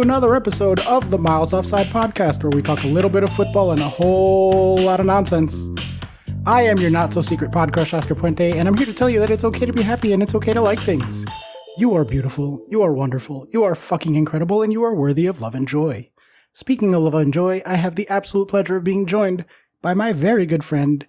Another episode of the Miles Offside podcast, where we talk a little bit of football and a whole lot of nonsense. I am your not so secret pod crush, Oscar Puente, and I'm here to tell you that it's okay to be happy and it's okay to like things. You are beautiful, you are wonderful, you are fucking incredible, and you are worthy of love and joy. Speaking of love and joy, I have the absolute pleasure of being joined by my very good friend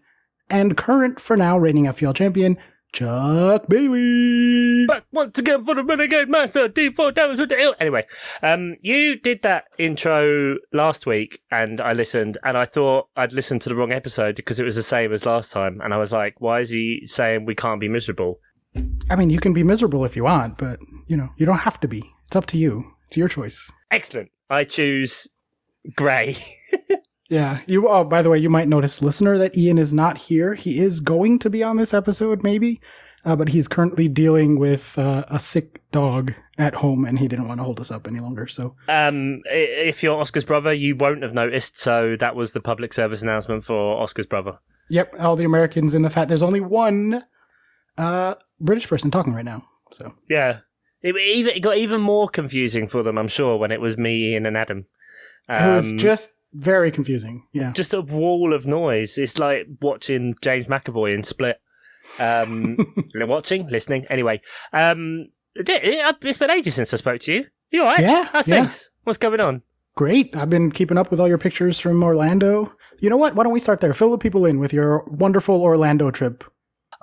and current, for now, reigning FPL champion, Chuck Bailey. Back once again for the Renegade Master, D4 damage with the ill. Anyway, um, you did that intro last week, and I listened, and I thought I'd listened to the wrong episode because it was the same as last time, and I was like, why is he saying we can't be miserable? I mean, you can be miserable if you want, but you know, you don't have to be. It's up to you. It's your choice. Excellent. I choose grey. Yeah. You. Oh, by the way, you might notice, listener, that Ian is not here. He is going to be on this episode, maybe, uh, but he's currently dealing with uh, a sick dog at home, and he didn't want to hold us up any longer. So, um, if you're Oscar's brother, you won't have noticed. So that was the public service announcement for Oscar's brother. yep, all the Americans in the fact there's only one uh, British person talking right now. So, Yeah. It, even, it got even more confusing for them, I'm sure, when it was me, Ian, and Adam. it was Um, just very confusing. Yeah. just a wall of noise. It's like watching James McAvoy in Split. Um, watching, listening. Anyway, um, it, it, it's been ages since I spoke to you. You all right? Yeah, How's yeah. things? What's going on? Great. I've been keeping up with all your pictures from Orlando. You know what? Why don't we start there? Fill the people in with your wonderful Orlando trip.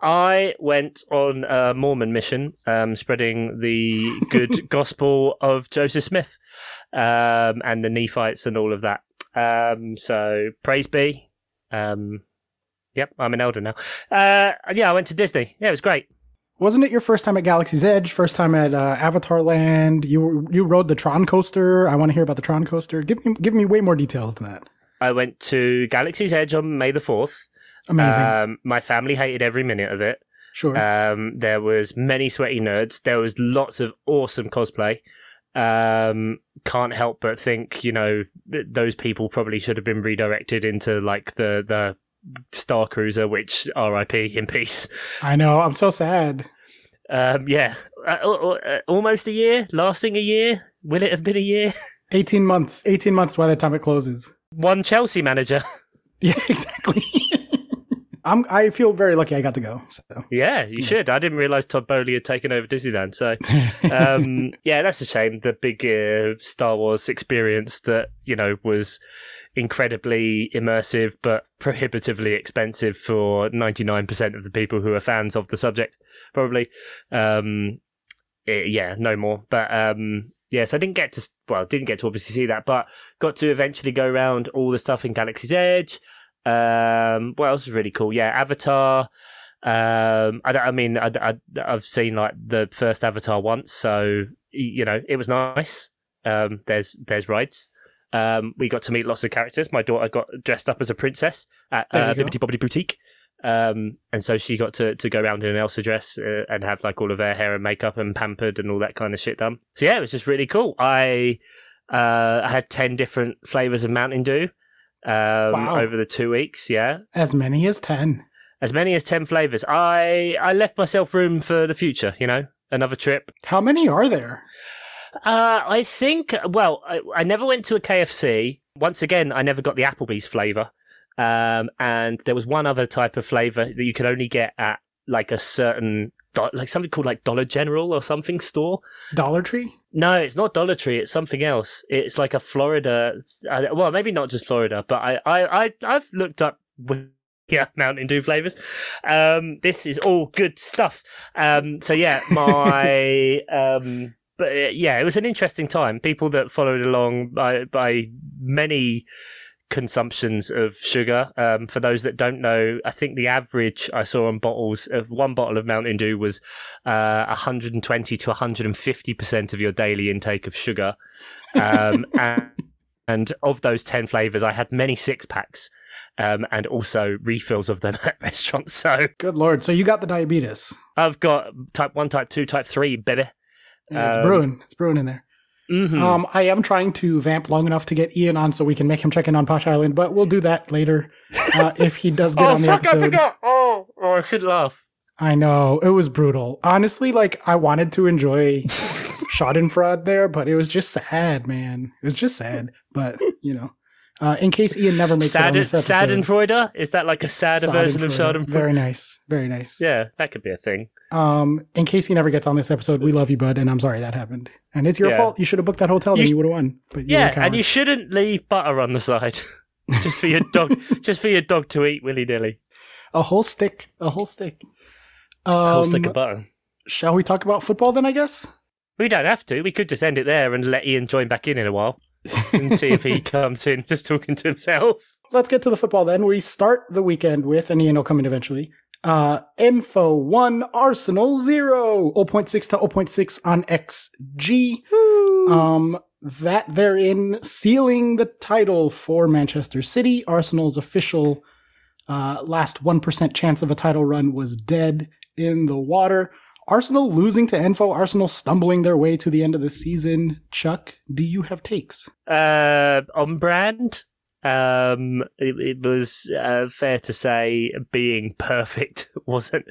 I went on a Mormon mission, um, spreading the good gospel of Joseph Smith um, and the Nephites and all of that. Um, so praise be. Um, yep, I'm an elder now. Uh, yeah, I went to Disney. Yeah, it was great. Wasn't it your first time at Galaxy's Edge? First time at uh, Avatar Land? You you rode the Tron coaster. I want to hear about the Tron coaster. Give me give me way more details than that. I went to Galaxy's Edge on May the 4th. Amazing. Um, my family hated every minute of it. sure. Um, there was many sweaty nerds. There was lots of awesome cosplay. Um, can't help but think, you know, th- those people probably should have been redirected into like the the Star Cruiser, which R.I.P. in peace. I know. I'm so sad. Um, yeah, uh, uh, almost a year, lasting a year. Will it have been a year? 18 months. 18 months by the time it closes. One Chelsea manager. Yeah, exactly. I'm. I feel very lucky I got to go. So Yeah, you should. I didn't realize Todd Boehly had taken over Disneyland. So, um, yeah, that's a shame. The big uh, Star Wars experience that you know was incredibly immersive, but prohibitively expensive for ninety nine percent of the people who are fans of the subject. Probably, um, eh, yeah, no more. But um, yes, I didn't get to. Well, didn't get to obviously see that, but got to eventually go around all the stuff in Galaxy's Edge. Um, what else is really cool? Yeah, Avatar. Um, I, I mean, I, I, I've seen like the first Avatar once, so you know it was nice. Um, there's there's rides. Um, we got to meet lots of characters. My daughter got dressed up as a princess at uh, go. Bibbidi Boutique, um, and so she got to, to go around in an Elsa dress uh, and have like all of her hair and makeup and pampered and all that kind of shit done. So yeah, it was just really cool. I uh, I had ten different flavors of Mountain Dew um, Wow. over the two weeks. Yeah, as many as 10. as many as 10 flavors i i left myself room for the future you know another trip How many are there? uh i think well i, I never went to a kfc once again i never got the applebee's flavor um and there was one other type of flavor that you could only get at like a certain do- like something called like dollar general or something store Dollar Tree? no, it's not Dollar Tree. It's something else. It's like a Florida. Uh, well, maybe not just Florida, but I, I, I I've looked up. with- Yeah, Mountain Dew flavors. Um, this is all good stuff. Um, so yeah, my um, but uh, yeah, it was an interesting time. People that followed along by by many consumptions of sugar. Um, for those that don't know, I think the average I saw on bottles of one bottle of Mountain Dew was uh, 120 to 150 percent of your daily intake of sugar. Um, and, and of those 10 flavors, I had many six packs. Um, and also refills of them at restaurants. So Good lord. So you got the diabetes. I've got type one, type two, type three, baby. Yeah, it's brewing. It's brewing in there. Hmm Um, I am trying to vamp long enough to get Ian on so we can make him check in on Posh Island, but we'll do that later uh, if he does get oh on the fuck! episode. I forgot. Oh, oh, I should laugh. I know it was brutal. Honestly, like I wanted to enjoy Schadenfreude there, but it was just sad, man. It was just sad. But you know, uh, in case Ian never makes Sad, it on Schadenfreude? Is that like a sadder version of. Schadenfreude? Very nice, very nice. Yeah, that could be a thing. Um, in case he never gets on this episode, we love you, bud, and I'm sorry that happened. And it's your Yeah. fault. You should have booked that hotel, You then sh- you would have won. But you Yeah, and you shouldn't leave butter on the side. just for your dog just for your dog to eat willy nilly. a whole stick, a whole stick. Um, A whole stick of butter. shall we talk about football then? I guess. We don't have to. We could just end it there and let Ian join back in in a while and see if he comes in just talking to himself. Let's get to the football then. We start the weekend with, and Ian will come in eventually. Uh, Info 1, Arsenal 0, 0.6 to 0.6 on XG. Um, that therein sealing the title for Manchester City. Arsenal's official uh, last 1% chance of a title run was dead in the water. Arsenal losing to Info, Arsenal stumbling their way to the end of the season. Chuck, do you have takes? Uh, on brand. Um, it, it was uh, fair to say being perfect wasn't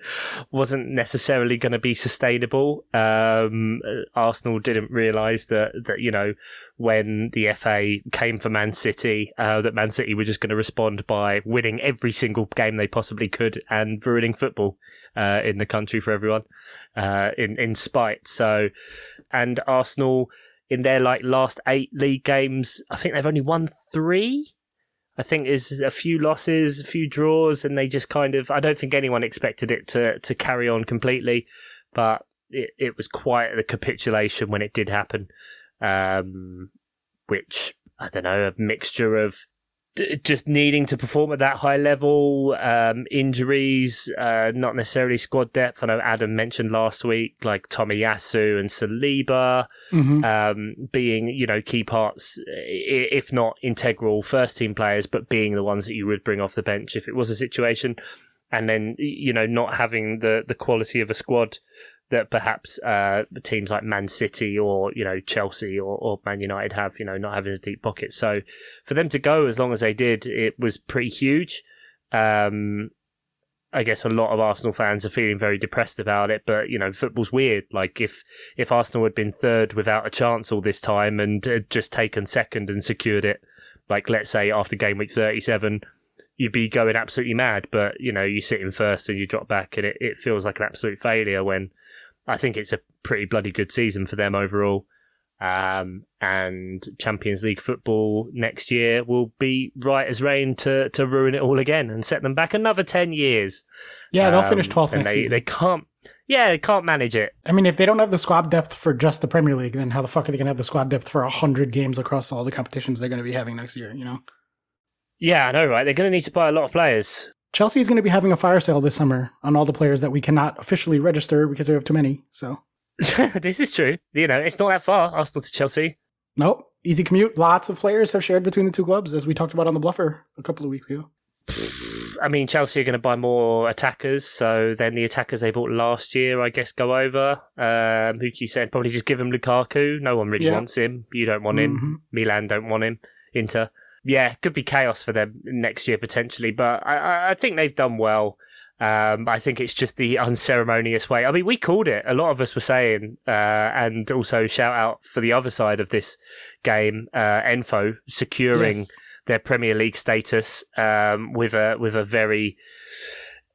wasn't necessarily going to be sustainable. Um, Arsenal didn't realise that that you know when the FA came for Man City, uh, that Man City were just going to respond by winning every single game they possibly could and ruining football uh, in the country for everyone uh, in in spite. So, and Arsenal in their like last eight league games, I think they've only won three. I think there's a few losses, a few draws, and they just kind of. I don't think anyone expected it to to carry on completely, but it, it was quite the capitulation when it did happen. Um, which I don't know, a mixture of d- just needing to perform at that high level, um, injuries, uh, not necessarily squad depth. I know Adam mentioned last week, like Tomiyasu and Saliba Mm-hmm. um, being you know key parts, if not integral first team players, but being the ones that you would bring off the bench if it was a situation, and then you know not having the the quality of a squad that perhaps uh, teams like Man City or you know Chelsea or, or Man United have, you know, not having as deep pockets. So for them to go as long as they did, it was pretty huge. Um, I guess a lot of Arsenal fans are feeling very depressed about it, but you know, football's weird. Like if if Arsenal had been third without a chance all this time and just taken second and secured it, like let's say after game week thirty seven, you'd be going absolutely mad. But you know, you sit in first and you drop back, and it, it feels like an absolute failure. When I think it's a pretty bloody good season for them overall. Um, and Champions League football next year will be right as rain to, to ruin it all again and set them back another 10 years. Yeah, they'll Um, finish 12th and next they, season. They can't, yeah, they can't manage it. I mean, if they don't have the squad depth for just the Premier League, then how the fuck are they going to have the squad depth for 100 games across all the competitions they're going to be having next year, you know? Yeah, I know, right? They're going to need to buy a lot of players. Chelsea is going to be having a fire sale this summer on all the players that we cannot officially register because we have too many. So, this is true. You know, it's not that far, Arsenal to Chelsea. nope. Easy commute. Lots of players have shared between the two clubs, as we talked about on the Bluffer a couple of weeks ago. I mean, Chelsea are going to buy more attackers, so then the attackers they bought last year, I guess, go over. Um, who you said probably just give them Lukaku. No one really Yeah. wants him. You don't want him. Mhm. Milan don't want him. Inter. Yeah, could be chaos for them next year potentially, but I, I- think they've done well. Um, I think it's just the unceremonious way. I mean, we called it. A lot of us were saying, uh, and also shout out for the other side of this game, uh, Enfo securing Yes. their Premier League status um, with a with a very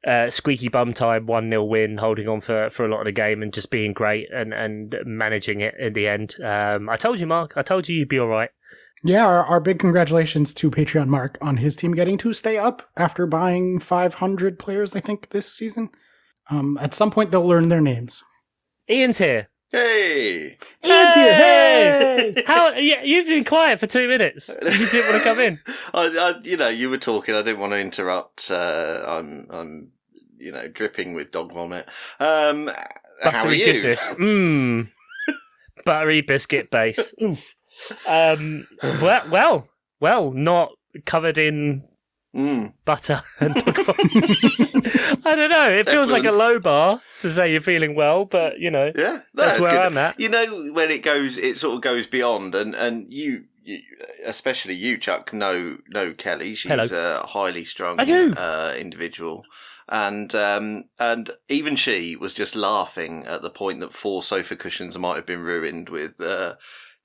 uh, squeaky bum time one 0 win, holding on for, for a lot of the game and just being great and, and managing it in the end. Um, I told you, Mark. I told you you'd be all right. Yeah, our, our big congratulations to Patreon Mark on his team getting to stay up after buying 500 players, I think, this season. Um, at some point, they'll learn their names. Ian's here. Hey! Ian's here! Hey! How? Yeah, you've been quiet for two minutes. You just didn't want to come in. I, I, you know, you were talking. I didn't want to interrupt. Uh, I'm, I'm, you know, dripping with dog vomit. Um, how are Buttery you? goodness. Mmm. Buttery biscuit base. Oof. Um. Well, well, well, not covered in Mm. butter and. I don't know. It feels like a low bar to say you're feeling well, but you know Yeah, that's that's where good. I'm at. You know, when it goes, it sort of goes beyond, and and you, you especially you, Chuck, know know Kelly. She's Hello. a highly strung do. Uh, individual. and um, and even she was just laughing at the point that four sofa cushions might have been ruined with uh,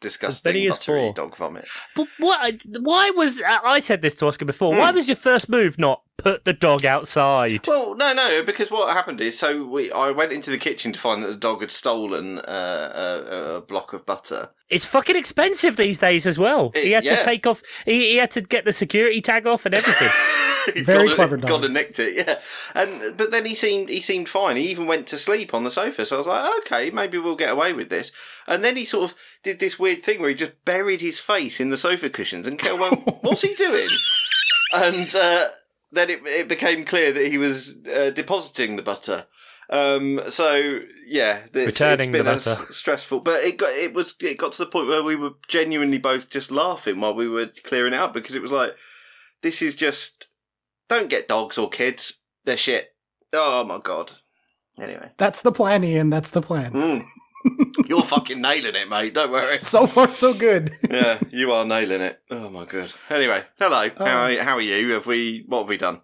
disgusting many as buttery dog vomit. But what? Why was I said this to Oscar before? Why Hmm. was your first move not put the dog outside? Well, no, no, because what happened is, so we, I went into the kitchen to find that the dog had stolen uh, a, a block of butter. It's fucking expensive these days as well. It- he had yeah. to take off. He, he had to get the security tag off and everything. Very clever dog. Gone and nicked it, yeah. And but then he seemed he seemed fine. He even went to sleep on the sofa. So I was like, okay, maybe we'll get away with this. And then he sort of did this weird thing where he just buried his face in the sofa cushions. And Kel went, "What's he doing?" And uh, then it it became clear that he was uh, depositing the butter. Um, so yeah, it's, Returning it's been the butter. stressful, but it got it was it got to the point where we were genuinely both just laughing while we were clearing it up because it was like this is just don't get dogs or kids. They're shit. Oh my god. Anyway, That's the plan, Ian. That's the plan. Mm. you're fucking nailing it, mate. Don't worry. So far, so good. Yeah, you are nailing it. Oh my god. Anyway, hello. Oh. How are, how are you? Have we? What have we done?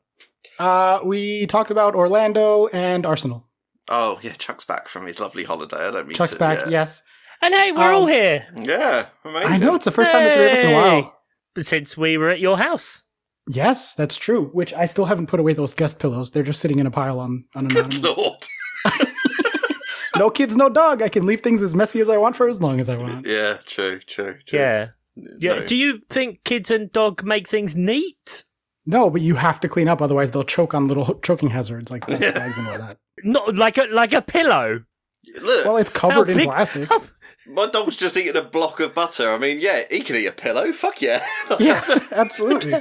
Uh, we talked about Orlando and Arsenal. Oh yeah, Chuck's back from his lovely holiday. I don't mean Chuck's to- back, Yeah, yes. and hey, we're Um, all here yeah amazing. I know it's the first time the three of us in a while. Hey! since we were at your house. Yes, that's true. Which I still haven't put away those guest pillows. They're just sitting in a pile on on an Good lord. No kids, no dog. I can leave things as messy as I want for as long as I want. Yeah, true, true, true. Yeah. Yeah. No. Do you think kids and dog make things neat? No, but you have to clean up, otherwise they'll choke on little choking hazards like plastic bags and whatnot. Not like a like a pillow. Look, Well, it's covered How in big- plastic. how- my dog's just eating a block of butter. I mean, yeah, he can eat a pillow. Fuck yeah. Yeah, absolutely.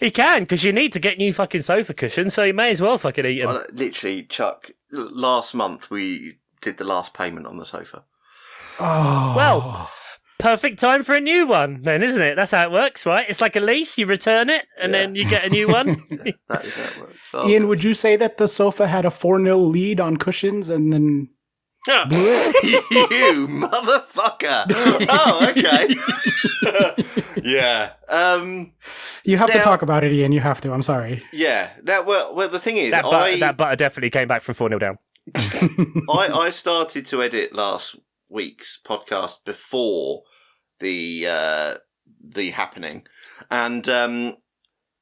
He can because you need to get new fucking sofa cushions, so you may as well fucking eat them. Well, literally, Chuck. Last month we did the last payment on the sofa. Oh. Well, Perfect time for a new one, then, isn't it? That's how it works, right? It's like a lease. You return it, and Yeah. then you get a new one. That is how it works. Oh, Ian, would you say that the sofa had a 4 0 lead on cushions and then you motherfucker! oh, okay. yeah. Um. you have to talk about it, Ian? You have to. I'm sorry. Yeah. Now, well, well, the thing is, that, butter, I, that butter definitely came back from 4 0 down. I I started to edit last week's podcast before the uh the happening, and um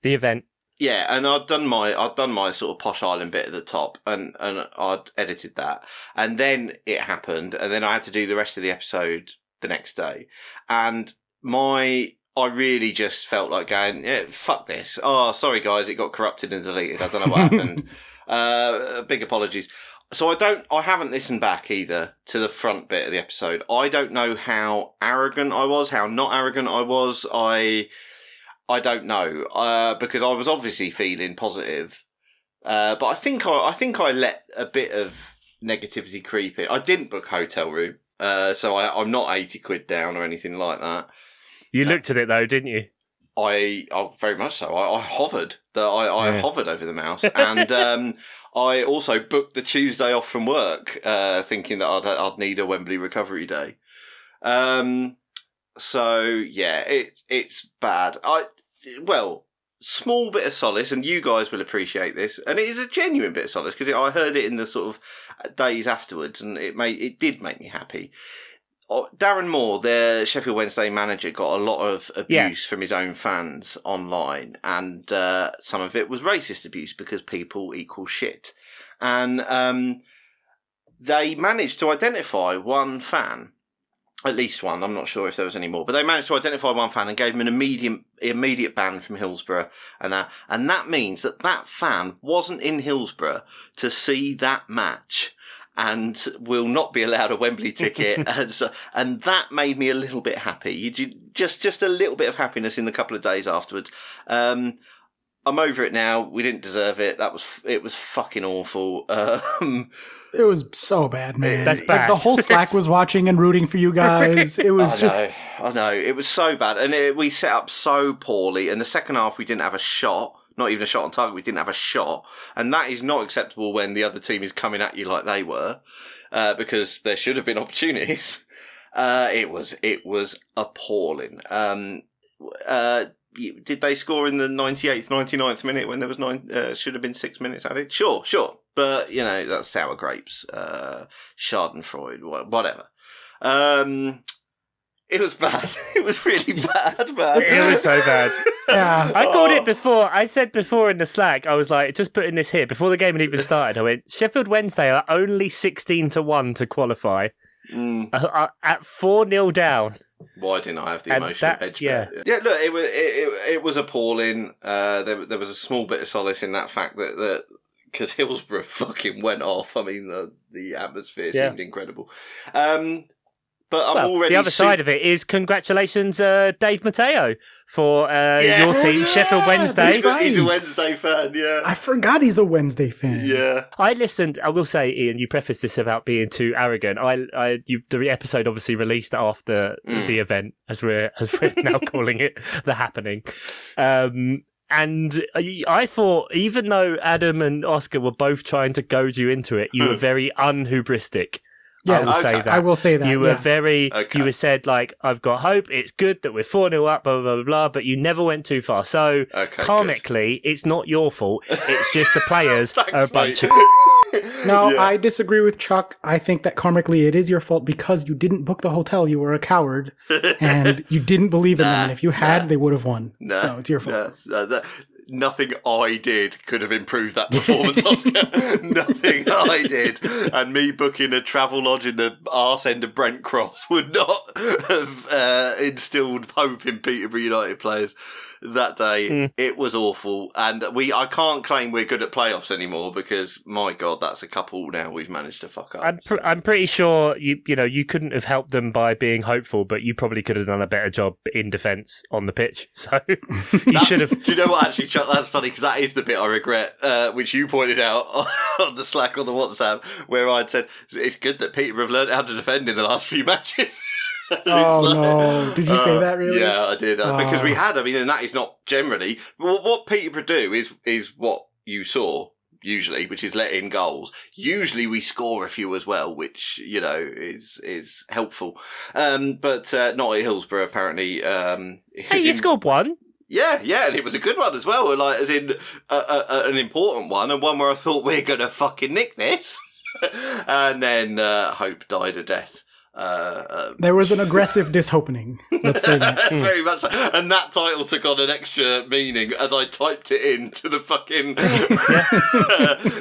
The event. Yeah, and I'd done my I'd done my sort of posh island bit at the top, and and I'd edited that, and then it happened, and then I had to do the rest of the episode the next day, and my I really just felt like going, yeah, fuck this. Oh, sorry guys, it got corrupted and deleted. I don't know what happened. Uh, big apologies. So I don't, I haven't listened back either to the front bit of the episode. I don't know how arrogant I was, how not arrogant I was. I, I don't know, uh, because I was obviously feeling positive, uh, but I think I, I think I let a bit of negativity creep in. I didn't book hotel room, uh, so I, I'm not eighty quid down or anything like that. You looked at it, though, didn't you? I, oh, very much so. I, I hovered. The, I, I Yeah. hovered over the mouse, and um, I also booked the Tuesday off from work, uh, thinking that I'd, I'd need a Wembley recovery day. Um, so yeah, it's it's bad. I well, small bit of solace, and you guys will appreciate this, and it is a genuine bit of solace because I heard it in the sort of days afterwards, and it made it did make me happy. Darren Moore, the Sheffield Wednesday manager, got a lot of abuse Yeah. from his own fans online, and uh, some of it was racist abuse because people equal shit. And um, they managed to identify one fan, at least one. I'm not sure if there was any more, but they managed to identify one fan and gave him an immediate immediate ban from Hillsborough, and that and that means that that fan wasn't in Hillsborough to see that match and will not be allowed a Wembley ticket, and, so, and that made me a little bit happy. You, just just a little bit of happiness in the couple of days afterwards. Um, I'm over it now. We didn't deserve it. That was it was fucking awful. Um, It was so bad, man. That's Like, bad. the whole Slack was watching and rooting for you guys. It was I just know, I know. It was so bad, and it, we set up so poorly. And the second half, we didn't have a shot. Not even a shot on target. We didn't have a shot, and that is not acceptable when the other team is coming at you like they were, uh, because there should have been opportunities. Uh, it was it was appalling. Um, uh, did they score in the 98th, 99th minute when there was nine? Uh, should have been six minutes added. Sure, sure, but you know that's sour grapes, uh, Schadenfreude, whatever. Um, it was bad. It was really bad, man. It was so bad. Yeah. I called Oh. it before. I said before in the Slack, I was like, just putting this here before the game had even started. I went, Sheffield Wednesday are only 16 to 1 to qualify Mm, uh, uh, at 4 0 down. why didn't I have the And emotional that- edge? yeah. bit? yeah. Look, it was it, it, it was appalling. Uh, there there was a small bit of solace in that fact that that because Hillsborough fucking went off. I mean, the the atmosphere Yeah. seemed incredible. Um, but I'm Well, already the other su- side of it is congratulations, uh, Dave Mateo, for uh, Yeah. your team, Oh, Sheffield Wednesday. He's, a, he's a. Wednesday fan. Yeah, I forgot he's a Wednesday fan. yeah. I listened. I will say, Ian, you prefaced this about being too arrogant. I, I, you, the episode obviously released after Mm. the event, as we're as we're now calling it, the happening. Um, and I, I thought, even though Adam and Oscar were both trying to goad you into it, you were Hmm. very unhubristic. I will say that. I will say that. you were yeah. very Okay. you were said like i've got hope it's good that we're 4 0 up blah, blah blah blah but you never went too far so Okay, karmically it's not your fault it's just the players Thanks, are a bunch mate. of No, Yeah. I disagree with Chuck. I think that karmically it is your fault because you didn't book the hotel. You were a coward and you didn't believe in them. And if you had, nah. they would have won. No, so it's your fault. that- nothing I did could have improved that performance, Oscar. nothing I did. And me booking a travel lodge in the arse end of Brent Cross would not have uh, instilled hope in Peterborough United players that day. Mm. It was awful. And we I can't claim we're good at playoffs anymore because, my God, that's a couple now we've managed to fuck up. I'm, pr- I'm pretty sure you you know you couldn't have helped them by being hopeful, but you probably could have done a better job in defence on the pitch. So you should have. Do you know what? Actually, Chuck, that's funny because that is the bit I regret, uh, which you pointed out on the Slack on the WhatsApp, where I'd said it's good that Peter have learned how to defend in the last few matches. And it's Oh, like- no. Did you say Uh, that really? Yeah, I did uh, because we Oh. had. I mean, and that is not generally what, what Peterborough do is is what you saw usually, which is let in goals. Usually we score a few as well, which you know is is helpful. Um, but uh, not at Hillsborough apparently. Um, Hey, you scored one. yeah, yeah, and it was a good one as well. Like, as in a, a, a- an important one, and one where I thought we're gonna fucking nick this, and then uh, hope died a death. Uh, uh, There was an aggressive disopening. Let's say that. Very much, so. and that title took on an extra meaning as I typed it into the fucking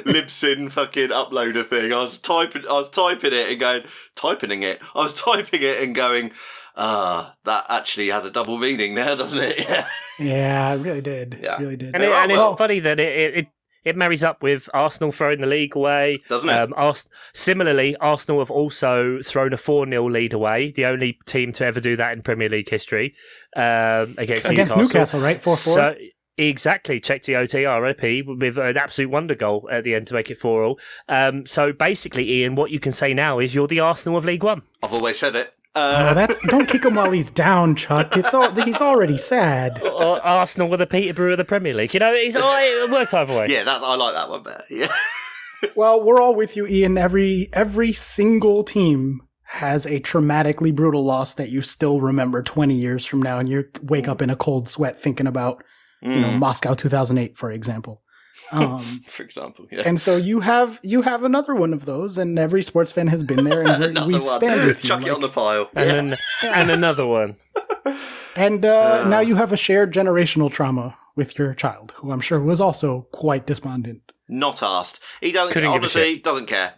Libsyn fucking uploader thing. I was typing, I was typing it and going, typing it. I was typing it and going, ah, that actually has a double meaning now, doesn't it? Yeah. Yeah, it really did. Yeah. Really did. And, it, There are- and it's funny that it, it, it, it marries up with Arsenal throwing the league away. Doesn't it? Um, Ars- similarly, Arsenal have also thrown a 4 0 lead away, the only team to ever do that in Premier League history um, against, Against Newcastle, right? 4 4. So, exactly, Cheick Tioté RIP with an absolute wonder goal at the end to make it 4 all. Um, so basically, Ian, what you can say now is you're the Arsenal of League One. I've always said it. Oh, Uh, that's don't kick him while he's down, Chuck. It's all he's already sad. or Arsenal with the Peterborough of the Premier League. You know, it's, oh, it works either way. yeah, that I like that one better. Yeah. Well, we're all with you, Ian. Every every single team has a traumatically brutal loss that you still remember 20 years from now, and you wake up in a cold sweat thinking about, you know, Mm, Moscow 2008, for example. Um, for example, yeah. and so you have you have another one of those, and every sports fan has been there, and we, we one. stand with you. Chuck it on the pile. And, then, and another one. and uh, Uh. now you have a shared generational trauma with your child, who I'm sure was also quite despondent. Not asked. He doesn't. Couldn't give a honestly, doesn't care.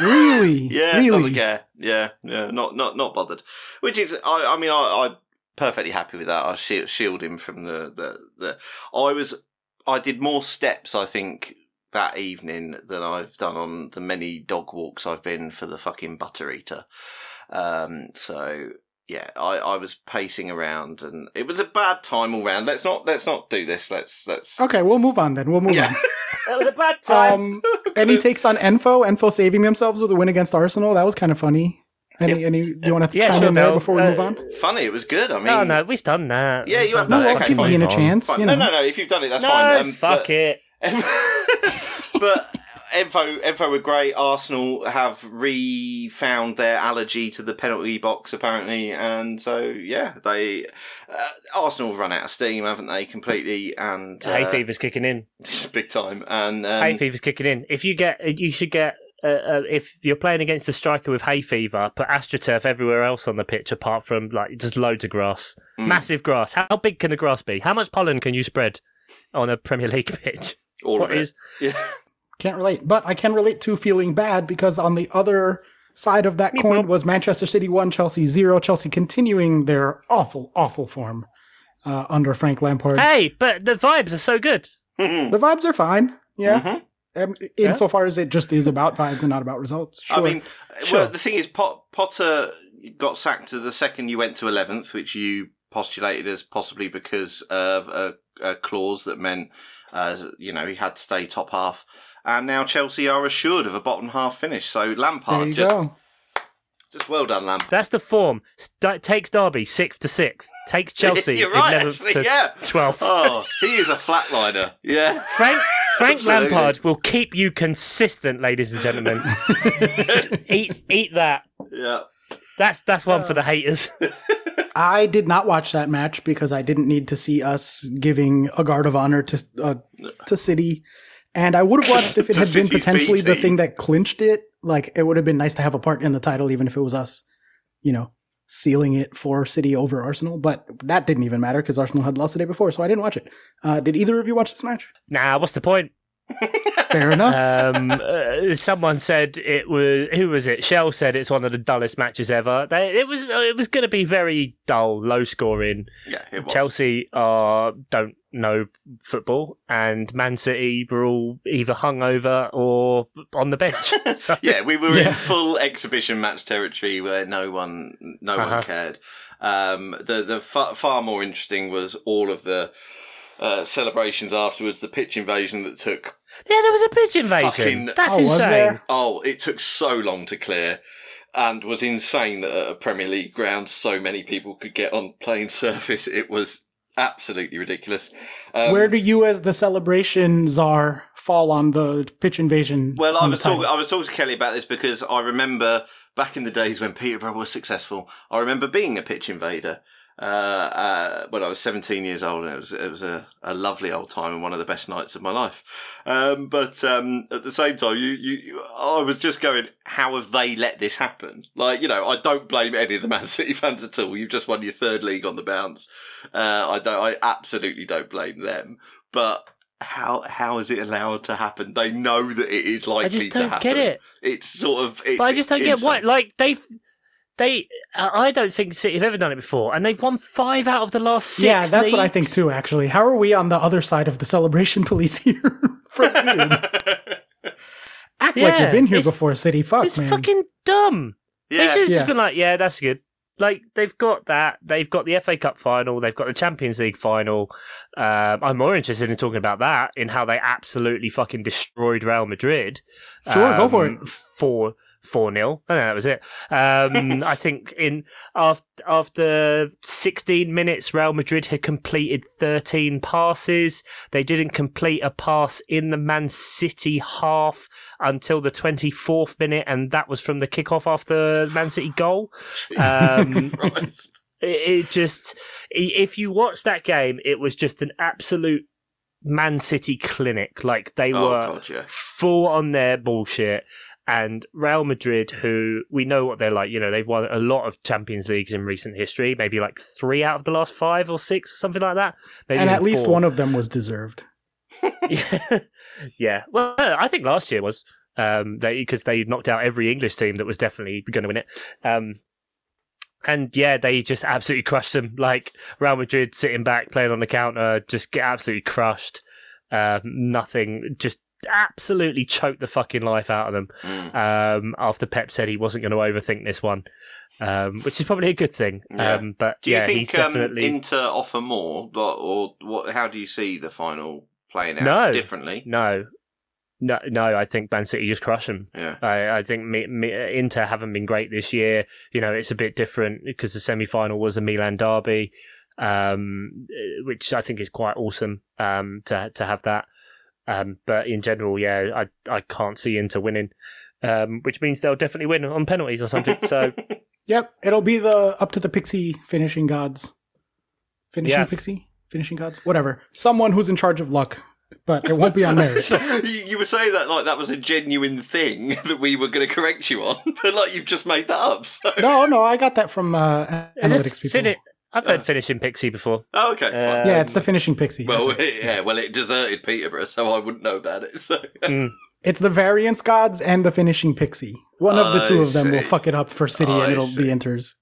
Really? Yeah, really? doesn't care. Yeah, yeah, not not not bothered. Which is, I, I mean, I, I'm perfectly happy with that. I shield, shield him from the, the the. I was, I did more steps, I think, that evening than I've done on the many dog walks I've been for the fucking butter eater. Um, so yeah, I, I was pacing around, and it was a bad time all round. Let's not let's not do this. Let's let's. Okay, we'll move on then. We'll move Yeah. on. That was a bad time. Um, any takes on Enfo? Enfo saving themselves with a win against Arsenal. That was kind of funny. Any, any? Do you want to yeah, chime sure, in there Bill. before we Uh, move on? Funny, it was good. I mean, no, no, we've done that. Yeah, We've you have done done it. I'll Okay, give fine, Ian a chance. You No, know. no, no. If you've done it, that's No, fine. Um, fuck but- it. but Envo, Envo were great. Arsenal have refound their allergy to the penalty box apparently, and so yeah, they uh, Arsenal have run out of steam, haven't they? Completely, and uh, Hay fever's kicking in. it's big time. And um, hay fever's kicking in. If you get, you should get. Uh, uh, if you're playing against a striker with hay fever, put astroturf everywhere else on the pitch apart from like just loads of grass, Mm. massive grass. How big can the grass be? How much pollen can you spread on a Premier League pitch? all What of it. is? Yeah. Can't relate, but I can relate to feeling bad because on the other side of that Meep coin moop. was Manchester City 1, Chelsea 0. Chelsea continuing their awful, awful form uh, under Frank Lampard. Hey, but the vibes are so good. The vibes are fine. Yeah. Mhm. Um, Yeah. insofar as it just is about vibes and not about results. Sure. I mean, Sure. well, the thing is, Pot- Potter got sacked to the second you went to eleventh, which you postulated as possibly because of a, a clause that meant, uh, you know, he had to stay top half. And now Chelsea are assured of a bottom half finish. So there Lampard, you just go. just well done, Lampard. That's the form. St- takes Derby sixth to sixth. Takes Chelsea You're right, 11th actually, to yeah. twelfth. Oh, he is a flatliner. Yeah. Frank Frank Absolutely. Lampard will keep you consistent, ladies and gentlemen. eat eat that. Yeah. That's that's one for the haters. I did not watch that match because I didn't need to see us giving a guard of honor to uh, to City, and I would have watched if it had been City's B potentially the thing that clinched it. Like it would have been nice to have a part in the title, even if it was us, you know, sealing it for City over Arsenal. But that didn't even matter because Arsenal had lost the day before, so I didn't watch it. Uh, did either of you watch this match? nah, what's the point? Fair enough. Um, uh, someone said it was who was it? Shell said it's one of the dullest matches ever. They, it was uh, it was going to be very dull, low scoring. Yeah, it was. Chelsea are don't know football, and Man City were all either hungover or on the bench. so, Yeah, we were Yeah. in full exhibition match territory where no one, no Uh-huh. one cared. Um, the the far, far more interesting was all of the uh, celebrations afterwards. The pitch invasion that took yeah, there was a pitch invasion. Fucking- That's Oh, insane. oh, it took so long to clear, and was insane that at a Premier League ground so many people could get on playing surface. It was absolutely ridiculous. Um, Where do you, as the celebration czar, fall on the pitch invasion? Well, I was talking. I was talking to Kelly about this because I remember back in the days when Peterborough was successful. I remember being a pitch invader uh, uh, when I was 17 years old. and It was it was a, a lovely old time and one of the best nights of my life. Um, but um, at the same time, you, you you I was just going, how have they let this happen? Like you know, I don't blame any of the Man City fans at all. You've just won your third league on the bounce. Uh, I don't. I absolutely don't blame them. But how how is it allowed to happen? They know that it is likely I just to don't happen. get it. It's sort of. It's But I just don't get what like they they, uh, I don't think City have ever done it before, and they've won five out of the last six. Yeah, that's leagues. what I think too. Actually, how are we on the other side of the celebration police here? Act yeah, like you've been here before, City. Fuck, it's man. fucking dumb. Yeah. They should have yeah. just been like, yeah, that's good. Like they've got that. They've got the FA Cup final. They've got the Champions League final. Um, I'm more interested in talking about that in how they absolutely fucking destroyed Real Madrid. Sure, um, go for it. For 4 0. And that was it. Um, I think in after, after 16 minutes, Real Madrid had completed 13 passes. They didn't complete a pass in the Man City half until the 24th minute, and that was from the kickoff after Man City goal. Um, it just, if you watch that game, it was just an absolute Man City clinic. Like they Oh were god, yeah. full on their bullshit. And Real Madrid, who we know what they're like, you know, they've won a lot of Champions Leagues in recent history, maybe like three out of the last five or six, something like that. Maybe and at even least four. one of them was deserved. yeah. yeah. Well, I think last year was um they because they knocked out every English team that was definitely going to win it. Um and yeah, they just absolutely crushed them. Like Real Madrid sitting back, playing on the counter, just get absolutely crushed. Um, nothing, just absolutely choked the fucking life out of them. Mm. Um, after Pep said he wasn't going to overthink this one, um, which is probably a good thing. Yeah. Um, but Do you yeah, he's think um, definitely Inter offer more, or, or what? How do you see the final playing out No. differently? no, no, no. I think Man City just crush them. Yeah, I, I think me, me, Inter haven't been great this year. You know, it's a bit different because the semi final was a Milan derby, um, which I think is quite awesome um, to to have that. Um, but in general, yeah, I I can't see Inter winning, um, which means they'll definitely win on penalties or something. So Yep, it'll be the up to the pixie finishing gods. Finishing Yeah. pixie? Finishing gods? Whatever. Someone who's in charge of luck, but it won't be on merit. you, you were saying that like that was a genuine thing that we were going to correct you on, but like you've just made that up. So. no, no, I got that from uh, Is analytics people. fini- I've heard finishing Pixie before. Oh, okay. fine. Uh, yeah, it's the finishing pixie. well, That's yeah, well, it deserted Peterborough, so I wouldn't know about it. So Mm. It's the variance gods and the finishing pixie. One of the I two of them will fuck it up for City, I and it'll see. be Inter's.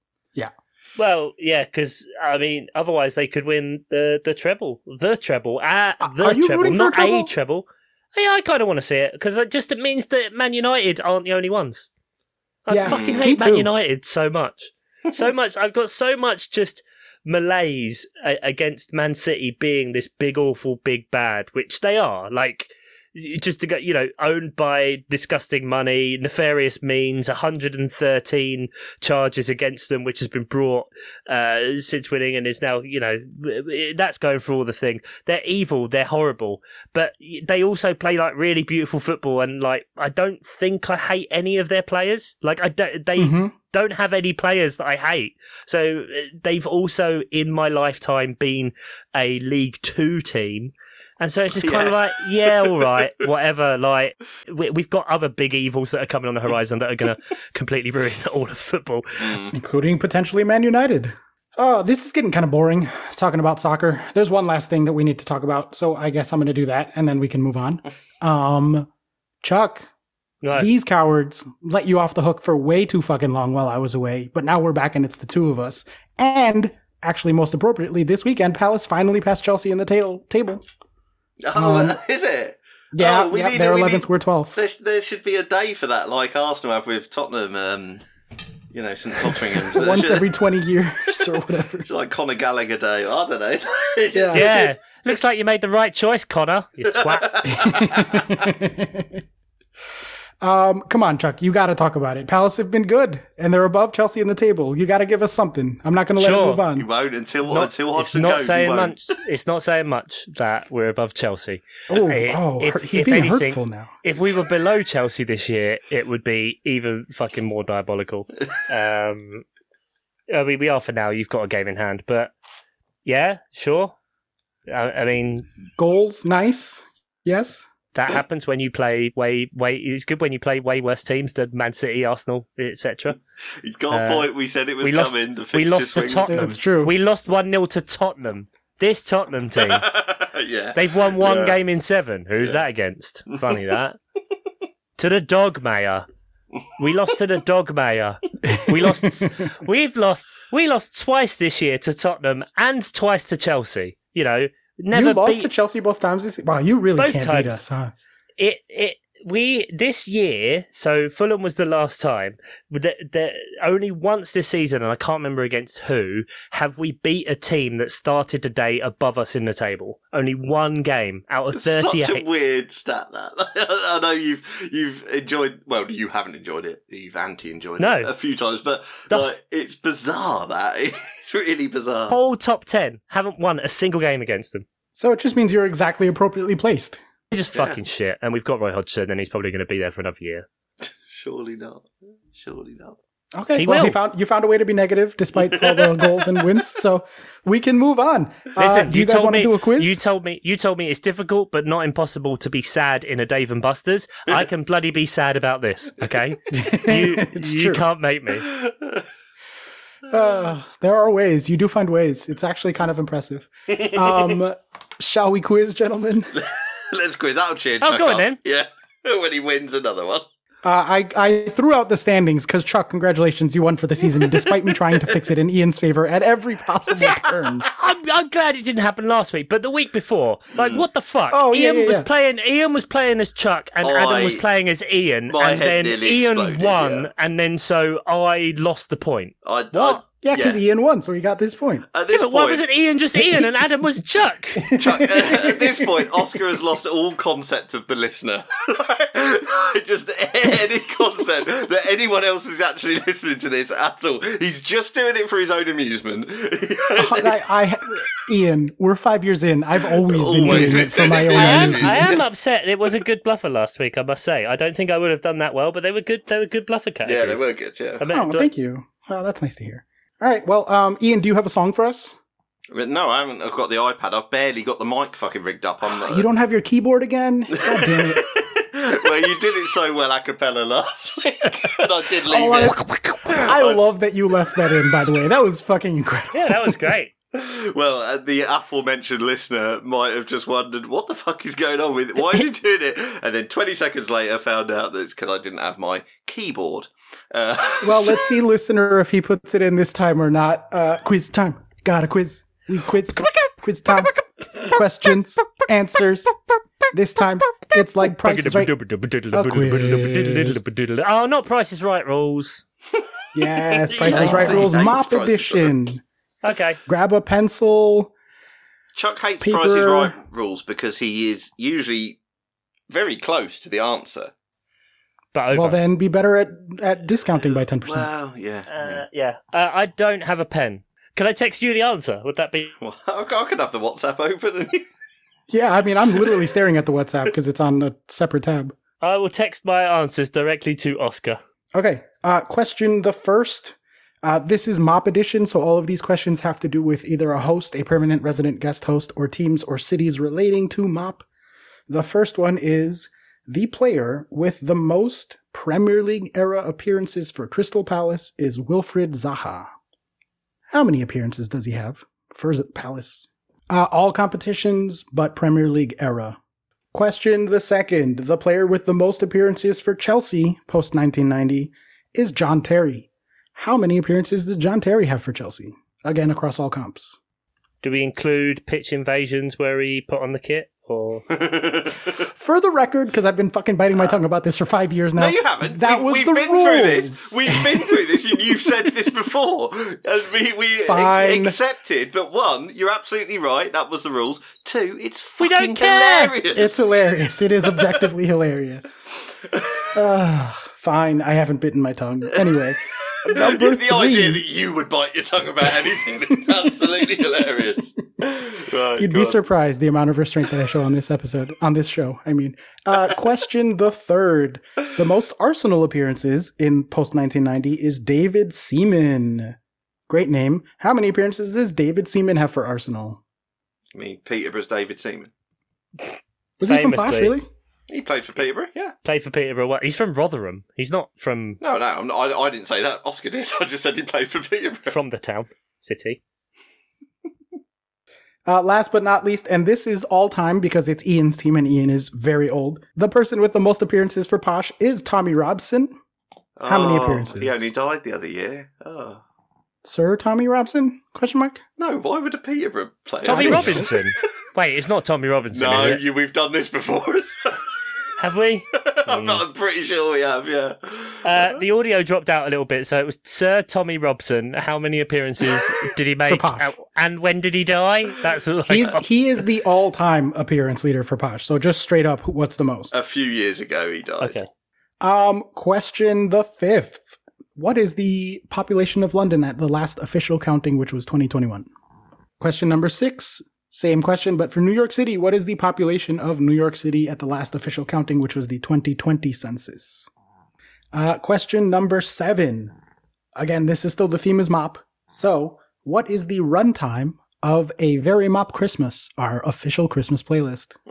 Well, yeah, because I mean, otherwise they could win the the treble, the treble, uh, Uh, the treble, for a not treble? a treble. Yeah, I kind of want to see it because it just it means that Man United aren't the only ones. I Yeah, fucking hate Man. United so much, so much. I've got so much just malaise against Man City being this big, awful, big bad, which they are. Like just to get you know owned by disgusting money, nefarious means, 113 charges against them, which has been brought uh, since winning and is now, you know, that's going for all the thing. They're evil, they're horrible, but they also play like really beautiful football. And like, I don't think I hate any of their players. Like, I don't, they Mhm. don't have any players that I hate. So uh, they've also, in my lifetime, been a League Two team. And so it's just kind of like, yeah, all right, whatever. Like, we, we've got other big evils that are coming on the horizon that are going to completely ruin all of football. mm. including potentially Man United. Oh, this is getting kind of boring talking about soccer. There's one last thing that we need to talk about, so I guess I'm going to do that, and then we can move on. Um, Chuck, Right. these cowards let you off the hook for way too fucking long while I was away, but now we're back and it's the two of us. And actually, most appropriately, this weekend, Palace finally passed Chelsea in the ta- table. Oh, Um, is it? Yeah, Oh, we yeah need- they're we 11th, need- we're 12th. There, there should be a day for that, like Arsenal have with Tottenham. Um, you know, St Tottenham. Once should- every 20 years or whatever. like Conor Gallagher Day. I don't know. Yeah. Yeah, looks like you made the right choice, Conor. You twat. Um, come on, Chuck. You got to talk about it. Palace have been good, and they're above Chelsea in the table. You got to give us something. I'm not going to let Sure. it move You on. won't until Not- until it's not goes. saying much. It's not saying much that we're above Chelsea. Oh, Eh, oh if- he's if being anything- hurtful now. If we were below Chelsea this year, it would be even fucking more diabolical. Um, I mean, we are for now. You've got a game in hand, but yeah, sure. I, I mean, Goals, nice. Yes. That happens when you play way way. It's good when you play way worse teams than Man City, Arsenal, etc. He's got a Uh, point. We said it was we lost- coming. The we fixture lost to swings. Tottenham. It's true. We lost one 0 to Tottenham. This Tottenham team. yeah. They've won one Yeah. game in seven. Who's Yeah. that against? Funny that. to the dog mayor. We lost to the dog mayor. We lost. We've lost. We lost twice this year to Tottenham and twice to Chelsea. You know, never you lost beat to Chelsea both times this Wow, you really Both can't times. beat us, huh? it. It. We this year. So Fulham was the last time. The, the, only once this season, and I can't remember against who, have we beat a team that started the day above us in the table. Only one game out of It's Such thirty-eight. a weird stat that I know you've you've enjoyed. Well, you haven't enjoyed it. You've anti-enjoyed No. it a few times, but The- like, it's bizarre. That it's really bizarre. whole top 10 haven't won a single game against them. So it just means you're exactly appropriately placed. It's just Yeah. fucking shit. And we've got Roy Hodgson, and he's probably going to be there for another year. Surely not. Surely not. Okay, He well, will. he found you found a way to be negative despite all the goals and wins, so we can move on. Uh, Listen, do you, you, guys told want me to do a quiz? you told me you told me it's difficult but not impossible to be sad in a Dave and Buster's. I can bloody be sad about this, okay? You It's you true. can't make me. Uh, there are ways. You do find ways. It's actually kind of impressive. Um, shall we quiz, gentlemen? Let's quiz. That'll cheer Oh, Chuck go on up. then. Yeah. When he wins another one. Uh, I, I threw out the standings because Chuck, congratulations, you won for the season, despite me trying to fix it in Ian's favor at every possible turn. I'm, I'm glad it didn't happen last week, but the week before, like what the fuck? Oh, yeah, Ian yeah, was playing. Ian was playing as Chuck, and Adam was playing as Ian, my and head then Ian exploded, won, yeah. and then so I lost the point. I, What? I, Yeah, because Ian won, so he got this point. At Yeah, this but why wasn't Ian just Ian and Adam was Chuck? Chuck, uh, at this point, Oscar has lost all concept of the listener. just any concept that anyone else is actually listening to this at all. He's just doing it for his own amusement. Oh, I, I, Ian, we're five years in. I've always been Always doing it for my own. I am, amusement. I am upset. It was a good bluffer last week, I must say. I don't think I would have done that well, but they were good. They were good bluffer categories. Yeah, they were good. Yeah. I mean, Oh, do- thank you. Well, that's nice to hear. All right. Well, um, Ian, do you have a song for us? No, I haven't. I've got the iPad. I've barely got the mic fucking rigged up. I'm. You don't have your keyboard again? God damn it. well, you did it so well a cappella last week, and I did leave Oh, I, it. I love that you left that in, by the way. That was fucking incredible. Yeah, that was great. Well, uh, the aforementioned listener might have just wondered what the fuck is going on with it. Why is he doing it? And then 20 seconds later, found out that it's because I didn't have my keyboard. Uh, Well, let's see, listener, if he puts it in this time or not. Uh, quiz time. Got a quiz. We quiz. Quiz time. Questions. Answers. This time, it's like Price is Right. Oh, not Price is Right rules. Yes, Price is Right rules. hates Mop Price edition. Okay. Grab a pencil. Chuck hates Paper- Price is Right rules because he is usually very close to the answer. But over. Well, then be better at, at discounting by 10%. Well, yeah. uh, yeah. Uh, I don't have a pen. Can I text you the answer? Would that be. Well, I I could have the WhatsApp open. Yeah, I mean, I'm literally staring at the WhatsApp because it's on a separate tab. I will text my answers directly to Oscar. Okay. Uh, question the first. Uh, this is MOP edition, so all of these questions have to do with either a host, a permanent resident guest host, or teams or cities relating to MOP. The first one is the player with the most Premier League era appearances for Crystal Palace is Wilfried Zaha. How many appearances does he have for Palace? Uh, all competitions, but Premier League era. Question the second. The player with the most appearances for Chelsea post 1990 is John Terry. How many appearances did John Terry have for Chelsea? Again, across all comps. Do we include pitch invasions where he put on the kit? Or. For the record, because I've been fucking biting my tongue about this for five years now. no, you haven't. That we've, was we've the been rules. through this. We've been through this. You, you've said this before, and we we Fine. accepted that. One, you're absolutely right. That was the rules. Two, it's We fucking don't care. hilarious. It's hilarious. It is objectively hilarious. Ugh, fine, I haven't bitten my tongue. Anyway, number the three. idea that you would bite your tongue about anything is absolutely hilarious. Right, You'd be on. surprised the amount of restraint that I show on this episode, on this show. I mean, uh, question the third. The most Arsenal appearances in post 1990 is David Seaman. Great name. How many appearances does David Seaman have for Arsenal? I mean, Peterborough's David Seaman. Was he from Posh, really? He played for Peterborough, yeah. Played for Peterborough. What- He's from Rotherham. He's not from No, no, I'm not, I, I didn't say that. Oscar did. I just said he played for Peterborough. from the town, city. Uh, last but not least, and this is all time because it's Ian's team and Ian is very old. The person with the most appearances for Posh is Tommy Robson. How many Oh, appearances? He only died the other year. Oh. Sir Tommy Robson? Question mark. No, why would a Peterborough player? Tommy I- Robinson. Wait, it's not Tommy Robinson, No, is it? you, we've done this before. As well. Have we? I'm, I'm pretty sure we have. Yeah. Uh, the audio dropped out a little bit, so it was Sir Tommy Robson. How many appearances did he make? Posh. Uh, and when did he die? That's like, He's he is the all-time appearance leader for Posh. So just straight up, what's the most? a few years ago, he died. okay. Um, question the fifth. What is the population of London at the last official counting, which was 2021? Question number six. Same question, but for New York City, what is the population of New York City at the last official counting, which was the 2020 census? Uh, question number seven. Again, this is still the theme is mop. So, what is the runtime of a Very Mop Christmas, our official Christmas playlist?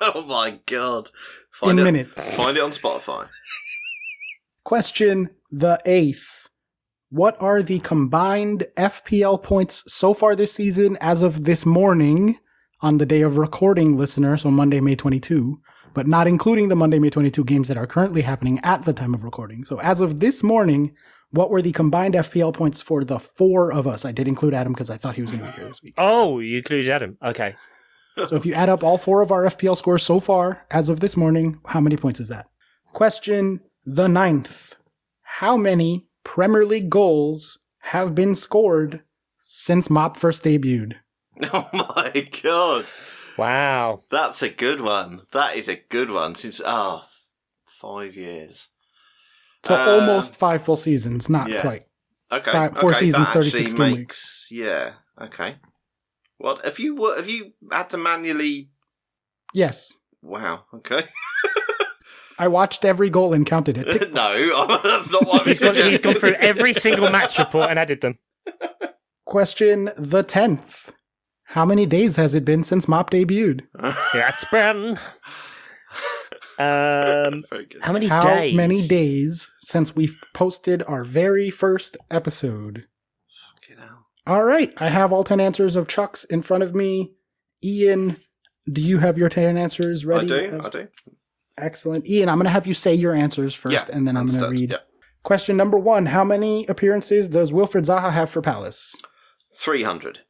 oh my god! In it, minutes. Find it on Spotify. Question the eighth. What are the combined FPL points so far this season as of this morning on the day of recording, listener? So Monday, May 22, but not including the Monday, May 22 games that are currently happening at the time of recording. So as of this morning, what were the combined FPL points for the four of us? I did include Adam because I thought he was going to be here this week. Oh, you included Adam. Okay. So if you add up all four of our FPL scores so far as of this morning, how many points is that? Question the ninth. How many Premier League goals have been scored since Mop first debuted? Oh my god! Wow. That's a good one. That is a good one. Since ah, five years. So Uh, almost five full seasons, not yeah. quite. Okay. Five- four okay, seasons, 36 actually game makes, Yeah. Okay. What have you? What have you had to manually? Yes. Wow. Okay. I watched every goal and counted it. Tick. no, that's not what I was He's gone, he's gone through every single match report and added them. Question the 10th. How many days has it been since Mop debuted? That's Bren. Um, Very good. how many How days? many days since we posted our very first episode? All right, I have all 10 answers of Chuck's in front of me. Ian, do you have your 10 answers ready? I do. as- I do. Excellent. Ian, I'm going to have you say your answers first, Yeah, and then I'm going to read. Yeah. Question number one How many appearances does Wilfried Zaha have for Palace? Three hundred.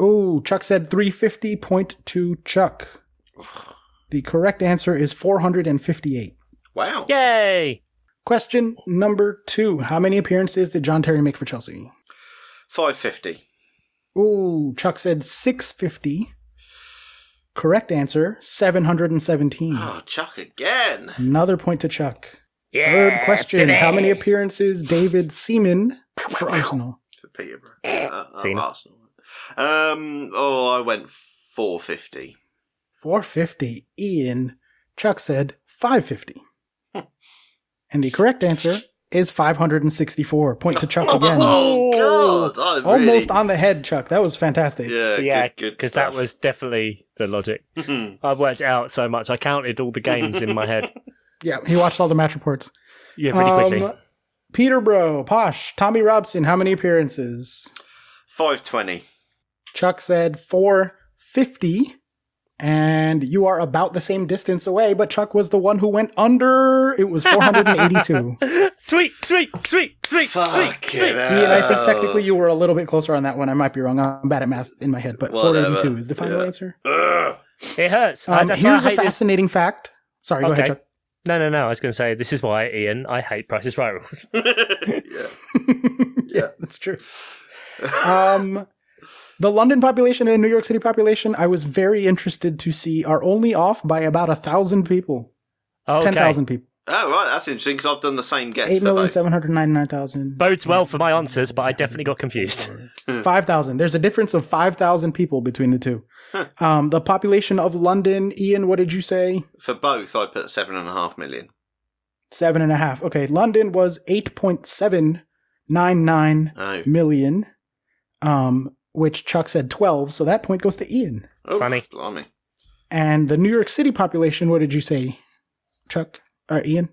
Oh, Chuck said 350. Point to Chuck. The correct answer is 458. Wow. Yay! Question number two How many appearances did John Terry make for Chelsea? Five fifty. Oh, Chuck said 650. Correct answer 717. Oh, Chuck again. Another point to Chuck. Yeah, Third question baby. How many appearances David Seaman for Arsenal? For Peterborough. Uh, oh, Seen. Arsenal. Um. Oh, I went four fifty. 450. Ian. Chuck said 550. and the correct answer is 564. Point to Chuck again. Oh God! I Almost on the head, Chuck. That was fantastic. Yeah. Yeah, Good. Good. because that was definitely the logic. I've worked it out so much. I counted all the games in my head. Yeah, he watched all the match reports. Yeah, pretty quickly. Um, Peterborough, Posh, Tommy Robson, how many appearances? five twenty. Chuck said 450. And you are about the same distance away, but Chuck was the one who went under. It was 482. sweet, sweet, sweet, sweet, sweet, Fucking sweet. Ian, I think technically you were a little bit closer on that one. I might be wrong. I'm bad at math in my head, but Whatever. 482 is the final Yeah. answer. Ugh. It hurts. Um, that's why I here's a hate this. fascinating fact. Sorry, go ahead, Chuck. No, no, no. I was going to say this is why, Ian. I hate Price's Right rules. yeah. yeah, that's true. Um, the London population and the New York City population, I was very interested to see, are only off by about a thousand people, Okay. ten thousand people, Oh right, that's interesting because I've done the same guess. eight for million both. seven hundred ninety nine thousand, Bodes well for my answers, but I definitely got confused. five thousand. There's a difference of five thousand people between the two. Um, the population of London, Ian, what did you say? For both, I put seven and a half million. Seven and a half. Okay, London was eight point seven nine nine Oh, million. Um, which Chuck said twelve, so that point goes to Ian. oh Funny. Blimey. And the New York City population, what did you say, Chuck? Or Ian?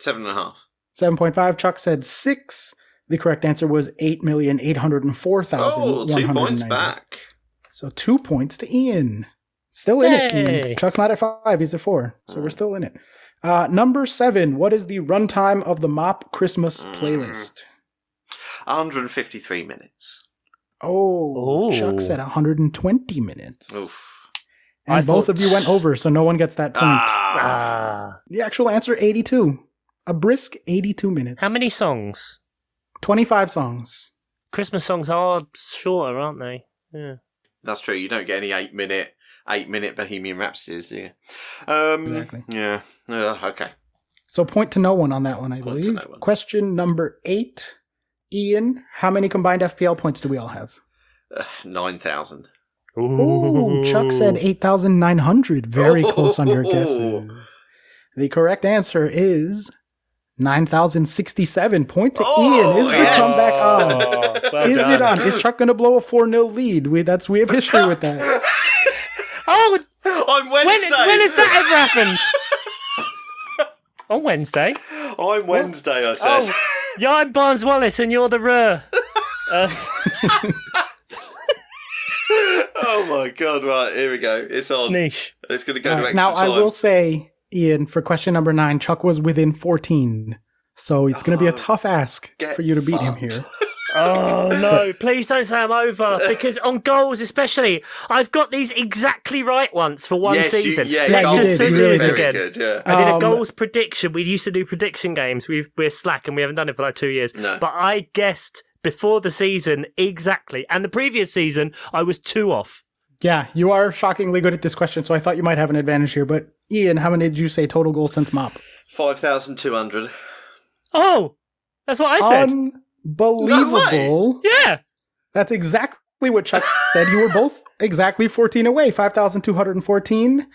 Seven and a half. 7.5. Chuck said 6. The correct answer was 8,804,190. Oh, two points back. So 2 points to Ian. Still in it, Ian. Chuck's not at 5, he's at 4. So we're still in it. Uh, number 7. What is the runtime of the Mop Christmas Mm. playlist? 153 minutes. Oh, Ooh. Chuck said 120 minutes. Oof. And I both thought- of you went over, so no one gets that point. Ah. Ah. The actual answer 82. A brisk 82 minutes. How many songs? 25 songs. Christmas songs are shorter, aren't they? Yeah. That's true. You don't get any eight minute, eight minute Bohemian Rhapsodies, do you? Um, Exactly. Yeah. Uh, okay. So point to no one on that one, I Point to believe. no one. Question number eight. Ian, how many combined FPL points do we all have? Uh, Nine thousand. Ooh, Chuck said 8,900. Very close on your guesses. The correct answer is 9,067. Point to Oh, Ian. Is the yes. comeback on? Oh, well Is done. it on? Is Chuck going to blow a 4 0 lead? We, that's, we have history with that. Oh, I'm when, Wednesday. when has that ever happened? On Wednesday. I'm Wednesday. I said. Oh, yeah, I'm Barnes Wallis, and you're the Ruhr. Uh, oh my god! Right here we go. It's on. niche. It's going to go All to right, extra now, I will say, Ian, for question number nine, Chuck was within 14. So it's going to be a Oh, tough ask for you to beat him here. Oh no! Please don't say I'm over because on goals, especially, I've got these exactly right once for one yes, season. You, yeah, Yeah, goals you did, are you really very did. good. Yeah. I did a Um, goals prediction. We used to do prediction games. We've, we're slack and we haven't done it for like two years. No. But I guessed before the season exactly. And the previous season, I was two off. Yeah, you are shockingly good at this question, so I thought you might have an advantage here. But Ian, how many did you say total goals since MOP? Five thousand two hundred. Oh, that's what I said. Unbelievable. yeah. That's exactly what Chuck said. You were both exactly 14 away, 5,214.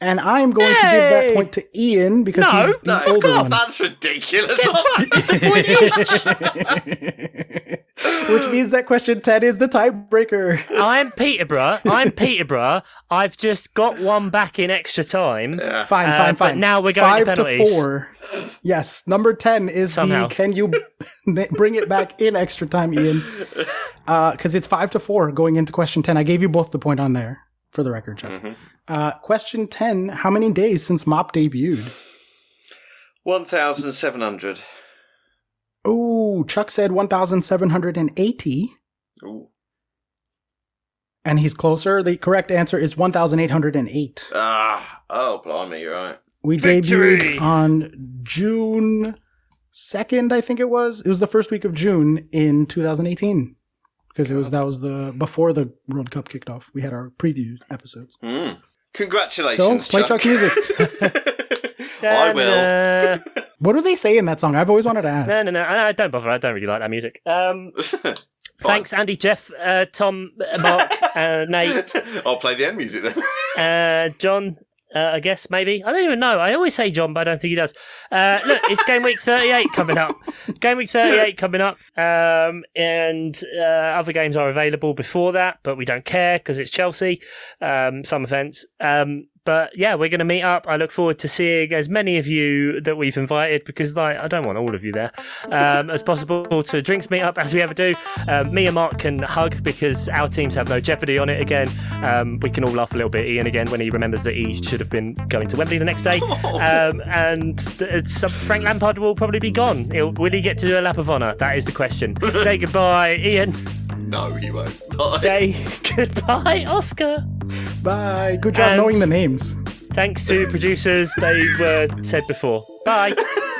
And I'm going to give that point to Ian because No, he's the No, older God, one. that's ridiculous. it's a point each. Which means that question 10 is the tiebreaker. I'm Peterborough. I'm Peterborough. I've just got one back in extra time. Yeah. Fine, Uh, fine, but fine. now we're going Five to penalties. four. Yes, number 10 is Somehow. the can you bring it back in extra time, Ian? Because it's five to four going into question 10. I gave you both the point on there for the record, Chuck. Mm-hmm. Uh, question 10 How many days since Mop debuted? 1,700. Oh, Chuck said 1,780, Ooh. and he's closer. The correct answer is 1,808. Ah, oh, blimey, you're right. We Victory! debuted on June 2nd, I think it was. It was the first week of June in 2018. Because it was that was the before the World Cup kicked off. We had our preview episodes. Mm. Congratulations, So, play Chuck. Chuck's music. I will. Uh, What do they say in that song? I've always wanted to ask. no, no, no. I, I don't bother. I don't really like that music. Um, thanks, Andy, Jeff, uh, Tom, uh, Mark, uh, Nate, I'll play the end music then. uh, John. Uh, I guess maybe I don't even know. I always say John, but I don't think he does. Uh, look, it's game week thirty-eight coming up. Game week thirty-eight coming up, um, and uh, other games are available before that, but we don't care because it's Chelsea. Um, some events, um, but yeah, we're going to meet up. I look forward to seeing as many of you that we've invited because like I don't want all of you there um, as possible to drinks meet up as we ever do. Um, me and Mark can hug because our teams have no jeopardy on it again. Um, we can all laugh a little bit. Ian again when he remembers that he should have been going to Wembley the next day, um, and th- some, Frank Lampard will probably be gone. He'll, will he get to do a lap of honour? That is the question. Say goodbye, Ian. no, he won't. Bye. Say goodbye, Oscar. Bye. Good job And- knowing the Thanks to producers, they were said before. Bye.